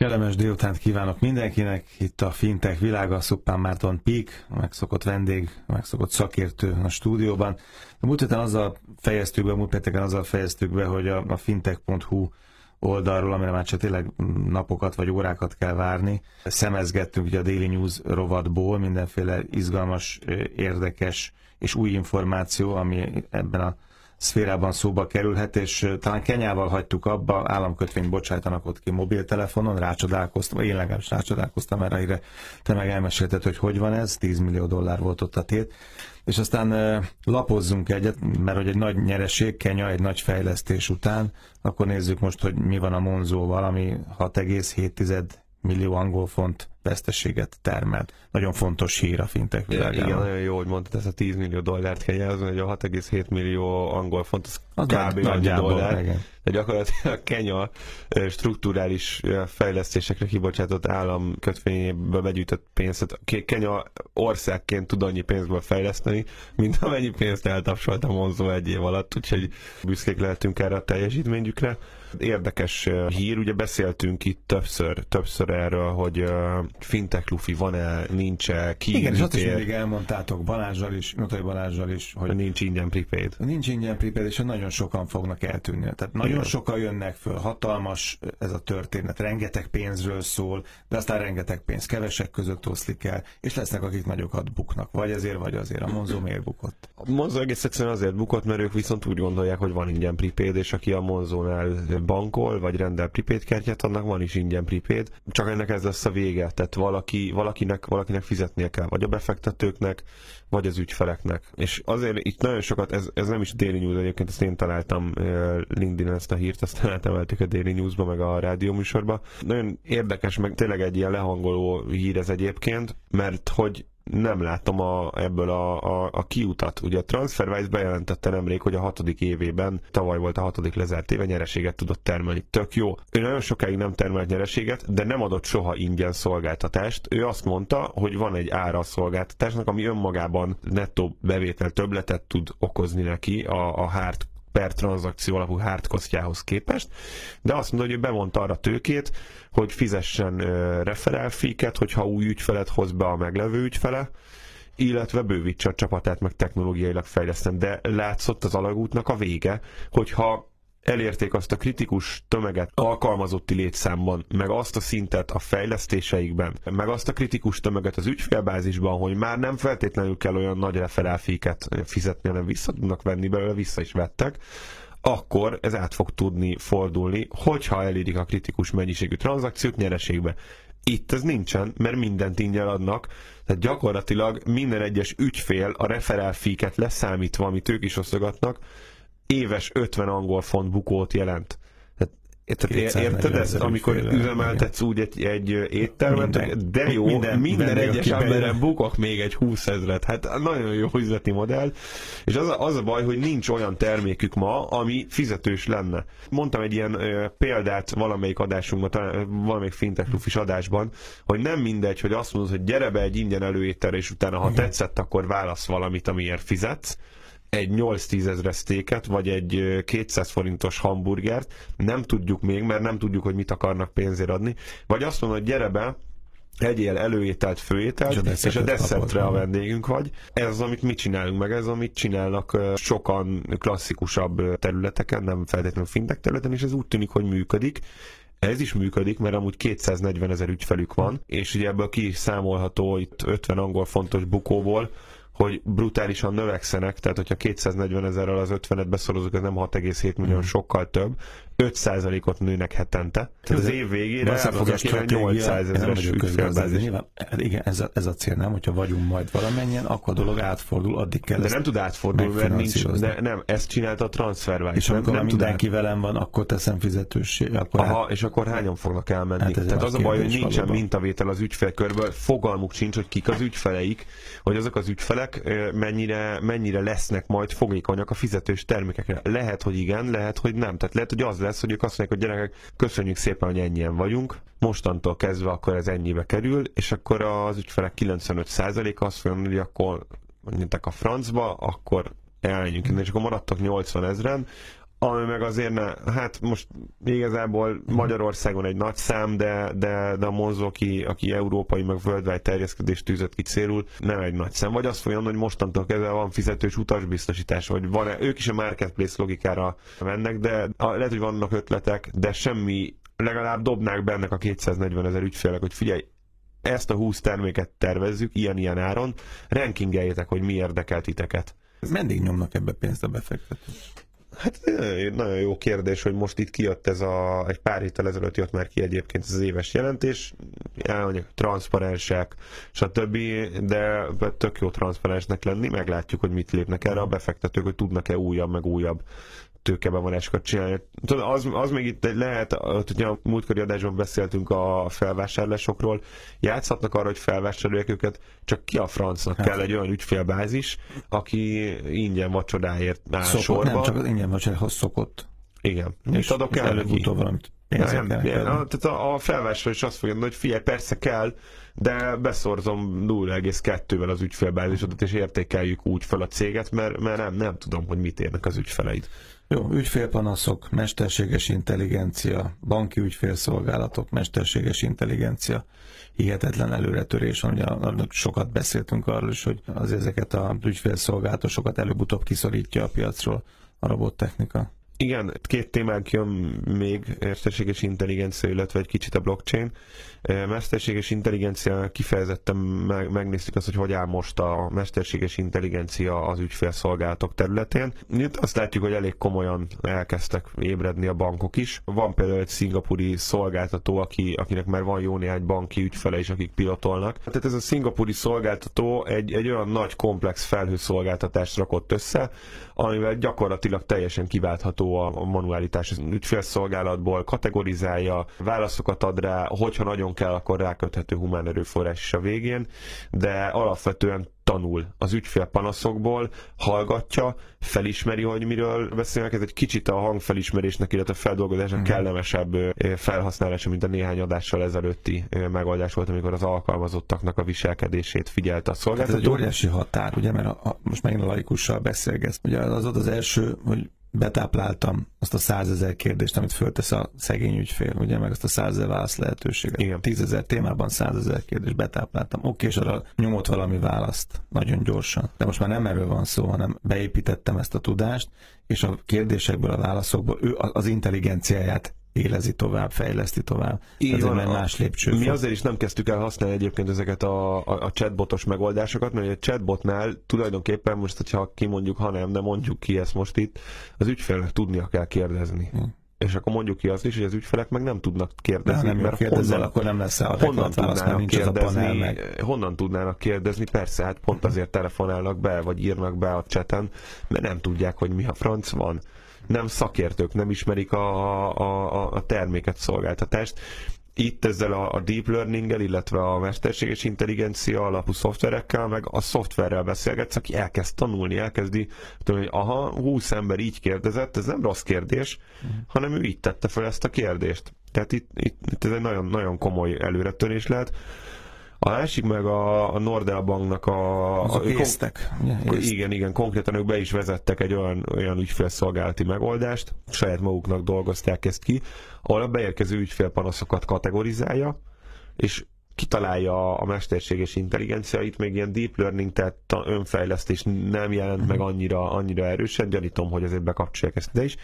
Kellemes délutánt kívánok mindenkinek. Itt a Fintech világa, Szuppán Márton Pík, megszokott vendég, megszokott szakértő a stúdióban. A múlt héten azzal fejeztük be, múlt héten azzal fejeztük be, hogy a, a fintech.hu oldalról, amire már csak tényleg napokat vagy órákat kell várni. Szemezgettünk ugye a Daily News rovatból mindenféle izgalmas, érdekes és új információ, ami ebben a szférában szóba kerülhet, és talán Kenyával hagytuk abba, államkötvényt bocsájtanak ott ki mobiltelefonon, rácsodálkoztam, én legalábbis rácsodálkoztam erre, ire te meg elmesélted, hogy hogy van ez, 10 millió dollár volt ott a tét, és aztán lapozzunk egyet, mert hogy egy nagy nyereség, Kenya egy nagy fejlesztés után, akkor nézzük most, hogy mi van a Monzóval, ami 6,7 millió angol font veszteséget termelt. Nagyon fontos hír a fintek világában. Igen, nagyon jó, hogy mondtad, ez a 10 millió dollárt kell jelzni, hogy a 6,7 millió angol font, az, az kb. annyi dollár. Igen. De gyakorlatilag a Kenya strukturális fejlesztésekre kibocsátott állam kötvényéből begyűjtött pénzt. Kenya országként tud annyi pénzből fejleszteni, mint amennyi pénzt eltapsolt a Monzo egy év alatt, úgyhogy büszkék lehetünk erre a teljesítményükre. Érdekes hír, ugye beszéltünk itt többször, többször erről, hogy fintech lufi van-e, nincs-e, ki Igen, és azt is mindig elmondtátok Balázsral is, Notai Balázsral is, hogy nincs ingyen prepaid. Nincs ingyen prepaid, és nagyon sokan fognak eltűnni. Tehát nagyon sokan jönnek föl, hatalmas ez a történet, rengeteg pénzről szól, de aztán rengeteg pénz kevesek között oszlik el, és lesznek, akik nagyokat buknak. Vagy ezért, vagy azért. A Monzo miért bukott? A Monzo egész egyszerűen azért bukott, mert ők viszont úgy gondolják, hogy van ingyen prepaid, és aki a Monzónál bankol, vagy rendel prepaid kártyát, annak van is ingyen prepaid. Csak ennek ez lesz a vége. Tehát valaki, valakinek, valakinek fizetnie kell, vagy a befektetőknek, vagy az ügyfeleknek. És azért itt nagyon sokat, ez, ez nem is Daily News egyébként, ezt én találtam LinkedIn ezt a hírt, azt átemelték a Daily News-ba, meg a rádió műsorba. Nagyon érdekes, meg tényleg egy ilyen lehangoló hír ez egyébként, mert hogy nem látom a, ebből a, a, a kiutat. Ugye a TransferWise bejelentette nemrég, hogy a hatodik évében, tavaly volt a hatodik lezárt éve, nyereséget tudott termelni. Tök jó. Ő nagyon sokáig nem termelt nyereséget, de nem adott soha ingyen szolgáltatást. Ő azt mondta, hogy van egy ára a szolgáltatásnak, ami önmagában nettó bevétel többletet tud okozni neki a, a hard per tranzakció alapú hardcosztjához képest, de azt mondja, hogy bevonta arra tőkét, hogy fizessen referálféket, hogyha új ügyfelet hoz be a meglevő ügyfele, illetve bővítse a csapatát, meg technológiailag fejleszten. De látszott az alagútnak a vége, hogyha elérték azt a kritikus tömeget alkalmazotti létszámban, meg azt a szintet a fejlesztéseikben, meg azt a kritikus tömeget az ügyfélbázisban, hogy már nem feltétlenül kell olyan nagy referálféket fizetni, hanem vissza tudnak venni belőle, vissza is vettek, akkor ez át fog tudni fordulni, hogyha elérik a kritikus mennyiségű tranzakciót nyereségbe. Itt ez nincsen, mert mindent ingyen adnak, tehát gyakorlatilag minden egyes ügyfél a referálféket leszámítva, amit ők is osztogatnak, éves 50 angol font bukót jelent. Tehát érted ezt, amikor üzemeltetsz úgy egy, egy éttermet, minden, de jó, minden, minden egyes emberen bukok még egy 20 ezret. Hát nagyon jó üzleti modell, és az a, az a baj, hogy nincs olyan termékük ma, ami fizetős lenne. Mondtam egy ilyen ö, példát valamelyik adásunkban, talán valamelyik fintech lufis adásban, hogy nem mindegy, hogy azt mondod, hogy gyere be egy ingyen előétterre, és utána, ha tetszett, akkor válasz valamit, amiért fizetsz, egy 8-10 ezres sztéket, vagy egy 200 forintos hamburgert, nem tudjuk még, mert nem tudjuk, hogy mit akarnak pénzért adni, vagy azt mondod, hogy gyere be, egyél előételt, főételt, és a, és a desszertre a vendégünk vagy. Ez az, amit mi csinálunk meg, ez amit csinálnak sokan klasszikusabb területeken, nem feltétlenül fintek területen, és ez úgy tűnik, hogy működik. Ez is működik, mert amúgy 240 ezer ügyfelük van, és ugye ebből ki számolható itt 50 angol fontos bukóból, hogy brutálisan növekszenek, tehát hogyha 240 ezerrel az 50-et beszorozunk, ez nem 6,7 millió, mm. sokkal több, 5%-ot nőnek hetente. Tehát az év végére el fogják érni 800 ezeres ügyfélbázis. Igen, ez a, ez a cél nem, hogyha vagyunk majd valamennyien, akkor a dolog átfordul, addig kell De nem tud átfordulni, mert nincs, de nem, ezt csinálta a TransferWise. És amikor nem, nem mindenki tud velem van, akkor teszem fizetőssé. Akkor Aha, át... és akkor hányan fognak elmenni? Hát Tehát az a baj, hogy nincsen valóban. mintavétel az ügyfélkörből, fogalmuk sincs, hogy kik az ügyfeleik, hogy azok az ügyfelek mennyire, mennyire lesznek majd fogékonyak a fizetős termékekre. Lehet, hogy igen, lehet, hogy nem. Tehát lehet, hogy az lesz, hogy ők azt mondják, hogy gyerekek, köszönjük szépen, hogy ennyien vagyunk, mostantól kezdve akkor ez ennyibe kerül, és akkor az ügyfelek 95%-a azt mondja, hogy akkor mondjuk a francba, akkor elmenjünk innen, és akkor maradtak 80 ezeren, ami meg azért ne, hát most igazából Magyarországon egy nagy szám, de, de, de a Monzo, aki, aki európai, meg worldwide terjeszkedést tűzött ki célul, nem egy nagy szám. Vagy azt fogja hogy mostantól kezdve van fizetős utasbiztosítás, vagy van -e, ők is a marketplace logikára mennek, de a, lehet, hogy vannak ötletek, de semmi, legalább dobnák be ennek a 240 ezer ügyfélek, hogy figyelj, ezt a 20 terméket tervezzük ilyen-ilyen áron, rankingeljétek, hogy mi érdekel titeket. Meddig nyomnak ebbe pénzt a befektetők? Hát nagyon jó kérdés, hogy most itt kijött ez a, egy pár héttel ezelőtt jött már ki egyébként az éves jelentés, elmondjuk transzparensek, stb., de tök jó transzparensnek lenni, meglátjuk, hogy mit lépnek erre a befektetők, hogy tudnak-e újabb, meg újabb tőkebevonásokat csinálni. Tudod, az, az még itt lehet, hogy a múltkori adásban beszéltünk a felvásárlásokról, játszhatnak arra, hogy felvásárolják őket, csak ki a francnak hát. kell egy olyan ügyfélbázis, aki ingyen vacsodáért áll szokott, sorba. Nem, csak ingyen vacsodához szokott. Igen. És Mit adok el neki? valamit nem, nem, a, tehát a, a felvásárló is azt fogja mondani, hogy figyelj, persze kell, de beszorzom 0,2-vel az ügyfélbázisodat, és értékeljük úgy fel a céget, mert, mert nem, nem tudom, hogy mit érnek az ügyfeleid. Jó, ügyfélpanaszok, mesterséges intelligencia, banki ügyfélszolgálatok, mesterséges intelligencia, hihetetlen előretörés ugye sokat beszéltünk arról is, hogy az ezeket a ügyfélszolgálatosokat előbb-utóbb kiszorítja a piacról a robottechnika. Igen, két témánk jön még, mesterséges intelligencia, illetve egy kicsit a blockchain. Mesterséges intelligencia kifejezetten meg, megnéztük azt, hogy hogy áll most a mesterséges intelligencia az ügyfélszolgálatok területén. Itt azt látjuk, hogy elég komolyan elkezdtek ébredni a bankok is. Van például egy szingapúri szolgáltató, aki, akinek már van jó néhány banki ügyfele is, akik pilotolnak. Tehát ez a szingapúri szolgáltató egy, egy olyan nagy komplex felhőszolgáltatást rakott össze, amivel gyakorlatilag teljesen kiváltható a manualitás az ügyfélszolgálatból, kategorizálja, válaszokat ad rá, hogyha nagyon kell, akkor ráköthető humán erőforrás is a végén, de alapvetően tanul az ügyfél panaszokból, hallgatja, felismeri, hogy miről beszélnek. Ez egy kicsit a hangfelismerésnek, illetve a feldolgozásnak mm. kellemesebb felhasználása, mint a néhány adással ezelőtti megoldás volt, amikor az alkalmazottaknak a viselkedését figyelte a szolgáltató. Hát ez egy óriási határ, ugye, mert a, a, most megint a laikussal beszélgetsz. Ugye az ott az első, hogy betápláltam azt a százezer kérdést, amit föltesz a szegény ügyfél, ugye, meg azt a százezer válasz lehetőséget. Igen. Tízezer témában százezer kérdést betápláltam. Oké, és arra nyomott valami választ nagyon gyorsan. De most már nem erről van szó, hanem beépítettem ezt a tudást, és a kérdésekből, a válaszokból ő az intelligenciáját élezi tovább, fejleszti tovább. Így van, más lépcső. Mi azért is nem kezdtük el használni egyébként ezeket a, a, a chatbotos megoldásokat, mert a chatbotnál tulajdonképpen most, hogyha kimondjuk, ha nem, de mondjuk ki ezt most itt, az ügyfélnek tudnia kell kérdezni. Hmm és akkor mondjuk ki azt is, hogy az ügyfelek meg nem tudnak kérdezni, nem mert kérdezel, honnan, akkor nem lesz a honnan tudnának kérdezni, meg. honnan tudnának kérdezni, persze, hát pont azért telefonálnak be, vagy írnak be a cseten, mert nem tudják, hogy mi a franc van nem szakértők, nem ismerik a, a, a terméket, szolgáltatást. Itt ezzel a, a deep learning-el, illetve a mesterséges intelligencia alapú szoftverekkel, meg a szoftverrel beszélgetsz, aki elkezd tanulni, elkezdi, tudom, hogy aha, 20 ember így kérdezett, ez nem rossz kérdés, hanem ő így tette fel ezt a kérdést. Tehát itt, itt, itt ez egy nagyon, nagyon komoly előretörés lehet. A másik meg a, a Nordea Banknak a... Azok a, észtek. A, igen, igen, konkrétan ők be is vezettek egy olyan, olyan ügyfélszolgálati megoldást, saját maguknak dolgozták ezt ki, ahol a beérkező ügyfélpanaszokat kategorizálja, és kitalálja a mesterséges intelligencia, itt még ilyen deep learning, tehát önfejlesztés nem jelent meg annyira, annyira erősen, gyanítom, hogy azért bekapcsolják ezt de is,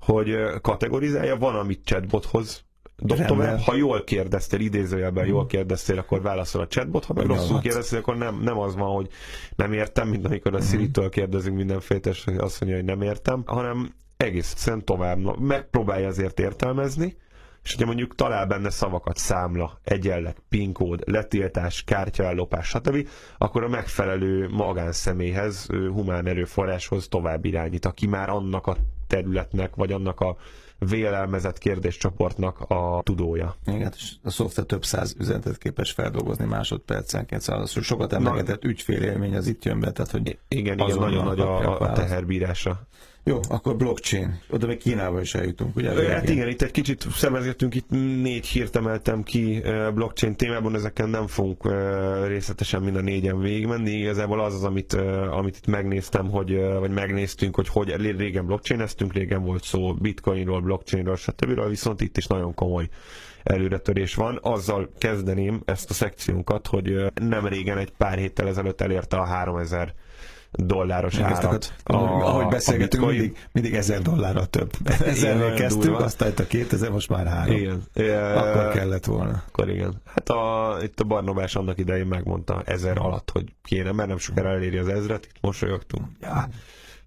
hogy kategorizálja, van, amit chatbothoz dobtam el. Ha jól kérdeztél, idézőjelben jól kérdeztél, akkor válaszol a chatbot, ha meg rosszul kérdeztél, akkor nem, nem az van, hogy nem értem, mint amikor a mhm. Siri-től kérdezünk mindenféle, és azt mondja, hogy nem értem, hanem egész egyszerűen tovább megpróbálja azért értelmezni, és hogyha mondjuk talál benne szavakat, számla, egyenlet, PIN kód, letiltás, kártyaellopás, stb., akkor a megfelelő magánszemélyhez, humán erőforráshoz tovább irányít, aki már annak a területnek, vagy annak a vélelmezett kérdéscsoportnak a tudója. Igen, és a szoftver több száz üzenetet képes feldolgozni másodpercenként, szóval sokat emlegetett ügyfélélmény az itt jön be, tehát hogy igen, igen, nagyon nagy a, a teherbírása. Jó, akkor blockchain. Oda még Kínába is eljutunk, ugye? Hát igen, itt egy kicsit szemezgetünk, itt négy hírt emeltem ki blockchain témában, ezeken nem fogunk részletesen mind a négyen végigmenni. Igazából az az, amit, amit itt megnéztem, hogy, vagy megnéztünk, hogy, hogy régen blockchaineztünk, régen volt szó bitcoinról, blockchainról, stb. Viszont itt is nagyon komoly előretörés van. Azzal kezdeném ezt a szekciónkat, hogy nem régen, egy pár héttel ezelőtt elérte a 3000 dolláros árat. A, ahogy beszélgetünk, a mindig, mindig ezer dollárra több. Ezernél kezdtünk, durva. aztán itt a 2000, most már három. Igen. Akkor kellett volna. Akkor igen. Hát a, itt a Barnabás annak idején megmondta ezer alatt, hogy kéne, mert nem sokára eléri az ezret, itt mosolyogtunk. Ja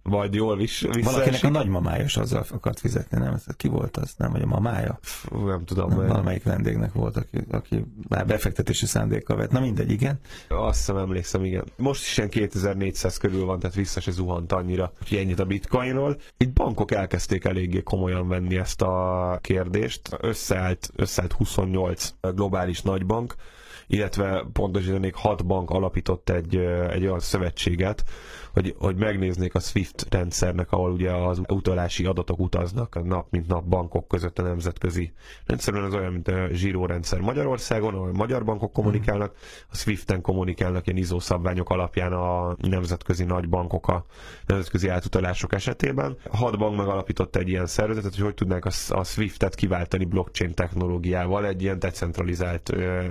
majd jól is vissza. Valakinek a nagymamája is azzal akart fizetni, nem? Ki volt az? Nem, vagy a mamája? Nem tudom. Nem, valamelyik vendégnek volt, aki, aki már befektetési szándékkal vett. Na mindegy, igen. Azt hiszem, emlékszem, igen. Most is ilyen 2400 körül van, tehát vissza se zuhant annyira. Úgyhogy ennyit a bitcoinról. Itt bankok elkezdték eléggé komolyan venni ezt a kérdést. Összeállt, összeállt 28 globális nagybank, illetve pontosítanék hat bank alapított egy, egy olyan szövetséget, hogy, hogy megnéznék a SWIFT rendszernek, ahol ugye az utalási adatok utaznak nap mint nap bankok között a nemzetközi rendszerben, az olyan, mint a zsírórendszer Magyarországon, ahol magyar bankok kommunikálnak, a SWIFT-en kommunikálnak ilyen ISO szabványok alapján a nemzetközi nagy bankok a nemzetközi átutalások esetében. Hat bank megalapított egy ilyen szervezetet, hogy hogy tudnánk a, a SWIFT-et kiváltani blockchain technológiával, egy ilyen decentralizált ö,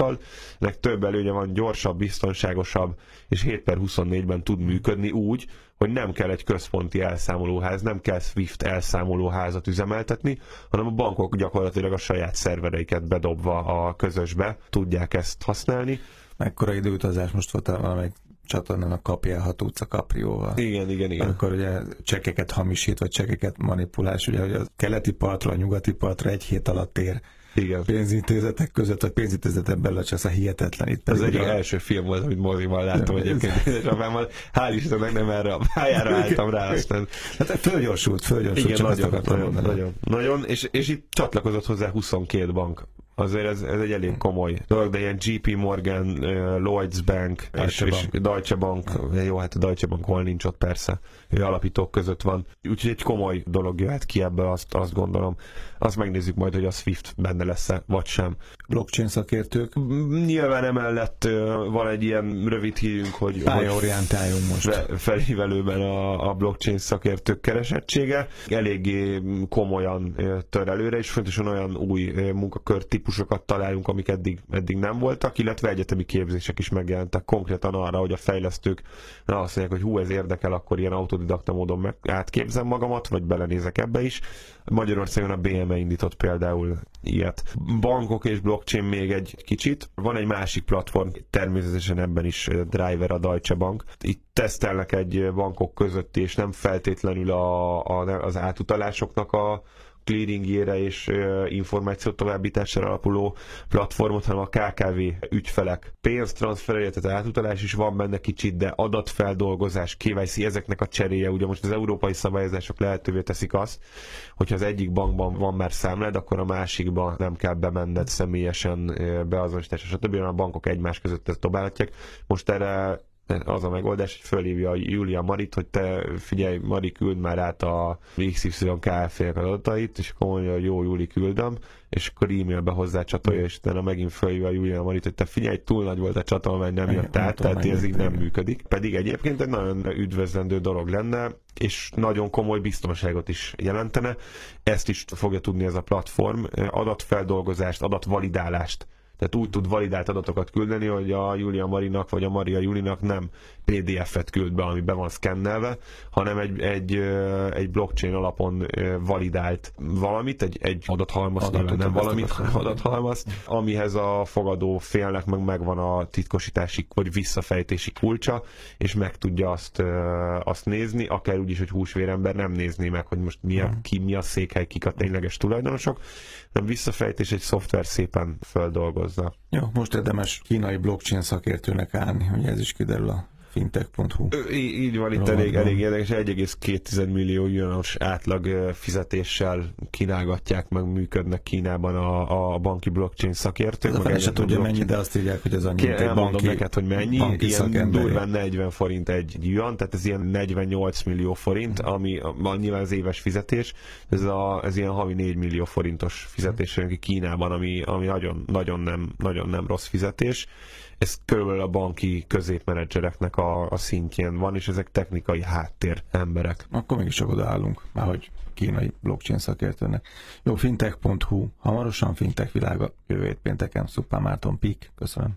megoldással. Ennek több előnye van, gyorsabb, biztonságosabb, és 7 per 24-ben tud működni úgy, hogy nem kell egy központi elszámolóház, nem kell SWIFT elszámolóházat üzemeltetni, hanem a bankok gyakorlatilag a saját szervereiket bedobva a közösbe tudják ezt használni. Mekkora időutazás most volt valamelyik csatornán a kapjálható utca kaprióval. Igen, igen, igen. Amikor ugye csekeket hamisít, vagy csekeket manipulás, ugye hogy a keleti partra, a nyugati partra egy hét alatt ér igen. pénzintézetek között, vagy pénzintézetek belül csak a hihetetlen. Itt Ez egyik a... első film volt, amit moziban láttam egyébként édesapámmal. Hál' Istennek nem erre a pályára álltam rá aztán. Hát fölgyorsult, fölgyorsult. Igen, nagyon, nagyon, nagyon, nagyon, és, és itt csatlakozott hozzá 22 bank azért ez, ez egy elég komoly dolog, de ilyen JP Morgan, Lloyds Bank Deutsche és, Bank. és Deutsche Bank, jó, hát a Deutsche Bank hol nincs ott persze, ő alapítók között van. Úgyhogy egy komoly dolog jöhet ki ebből, azt, azt gondolom. Azt megnézzük majd, hogy a SWIFT benne lesz-e, vagy sem. Blockchain szakértők? Nyilván emellett van egy ilyen rövid hírünk, hogy, orientáljunk most. Felhívelőben a, a blockchain szakértők keresettsége eléggé komolyan tör előre, és fontosan olyan új munkakör típusokat találunk, amik eddig, eddig nem voltak, illetve egyetemi képzések is megjelentek konkrétan arra, hogy a fejlesztők na azt mondják, hogy hú, ez érdekel, akkor ilyen autodidakta módon meg átképzem magamat, vagy belenézek ebbe is. Magyarországon a BME indított például ilyet. Bankok és blockchain még egy kicsit. Van egy másik platform, természetesen ebben is driver a Deutsche Bank. Itt tesztelnek egy bankok közötti, és nem feltétlenül a, a, az átutalásoknak a clearingjére és információ továbbítására alapuló platformot, hanem a KKV ügyfelek pénztranszferelje, tehát átutalás is van benne kicsit, de adatfeldolgozás, KYC, ezeknek a cseréje, ugye most az európai szabályozások lehetővé teszik azt, hogyha az egyik bankban van már számlád, akkor a másikban nem kell bemenned személyesen beazonosításra, stb. A bankok egymás között ezt dobálhatják. Most erre az a megoldás, hogy fölhívja Julia Marit, hogy te figyelj, Mari küld már át a XY az adatait, és akkor mondja, hogy jó, Júli küldöm, és akkor e-mailbe hozzá csatolja, és utána megint fölhívja Julia Marit, hogy te figyelj, túl nagy volt a csatolmány, nem jött át, tehát ez így nem működik. Pedig egyébként egy nagyon üdvözlendő dolog lenne, és nagyon komoly biztonságot is jelentene. Ezt is fogja tudni ez a platform, adatfeldolgozást, adatvalidálást tehát úgy tud validált adatokat küldeni, hogy a Julia Marinak vagy a Maria Julinak nem PDF-et küld be, ami be van szkennelve, hanem egy, egy, egy blockchain alapon validált valamit, egy, egy adathalmaz, Adatot, nem valamit, hanem adathalmaz, amihez a fogadó félnek meg megvan a titkosítási vagy visszafejtési kulcsa, és meg tudja azt, azt nézni, akár úgy is, hogy húsvérember nem nézné meg, hogy most mi a, hmm. ki, mi a székhely, kik a tényleges tulajdonosok, nem visszafejtés egy szoftver szépen földolgozza. Jó, most érdemes kínai blockchain szakértőnek állni, hogy ez is kiderül a fintech.hu. Így van, itt elég, elég érdekes, 1,2 millió jönös átlag fizetéssel kínálgatják, meg működnek Kínában a, a banki blockchain szakértők. Ez a se tudja mennyi, de azt írják, hogy ez annyi, mint egy banki, neked, hogy mennyi. Ilyen durván 40 forint egy yuan, tehát ez ilyen 48 millió forint, ami a, nyilván az éves fizetés, ez, a, ez ilyen havi 4 millió forintos fizetés Kínában, ami, ami nagyon, nagyon, nem, nagyon nem rossz fizetés ez körülbelül a banki középmenedzsereknek a, a szintjén van, és ezek technikai háttér emberek. Akkor mégis csak odaállunk, már hogy kínai blockchain szakértőnek. Jó, fintech.hu, hamarosan fintech világa, jövő pénteken, Szupán Márton Pik, köszönöm.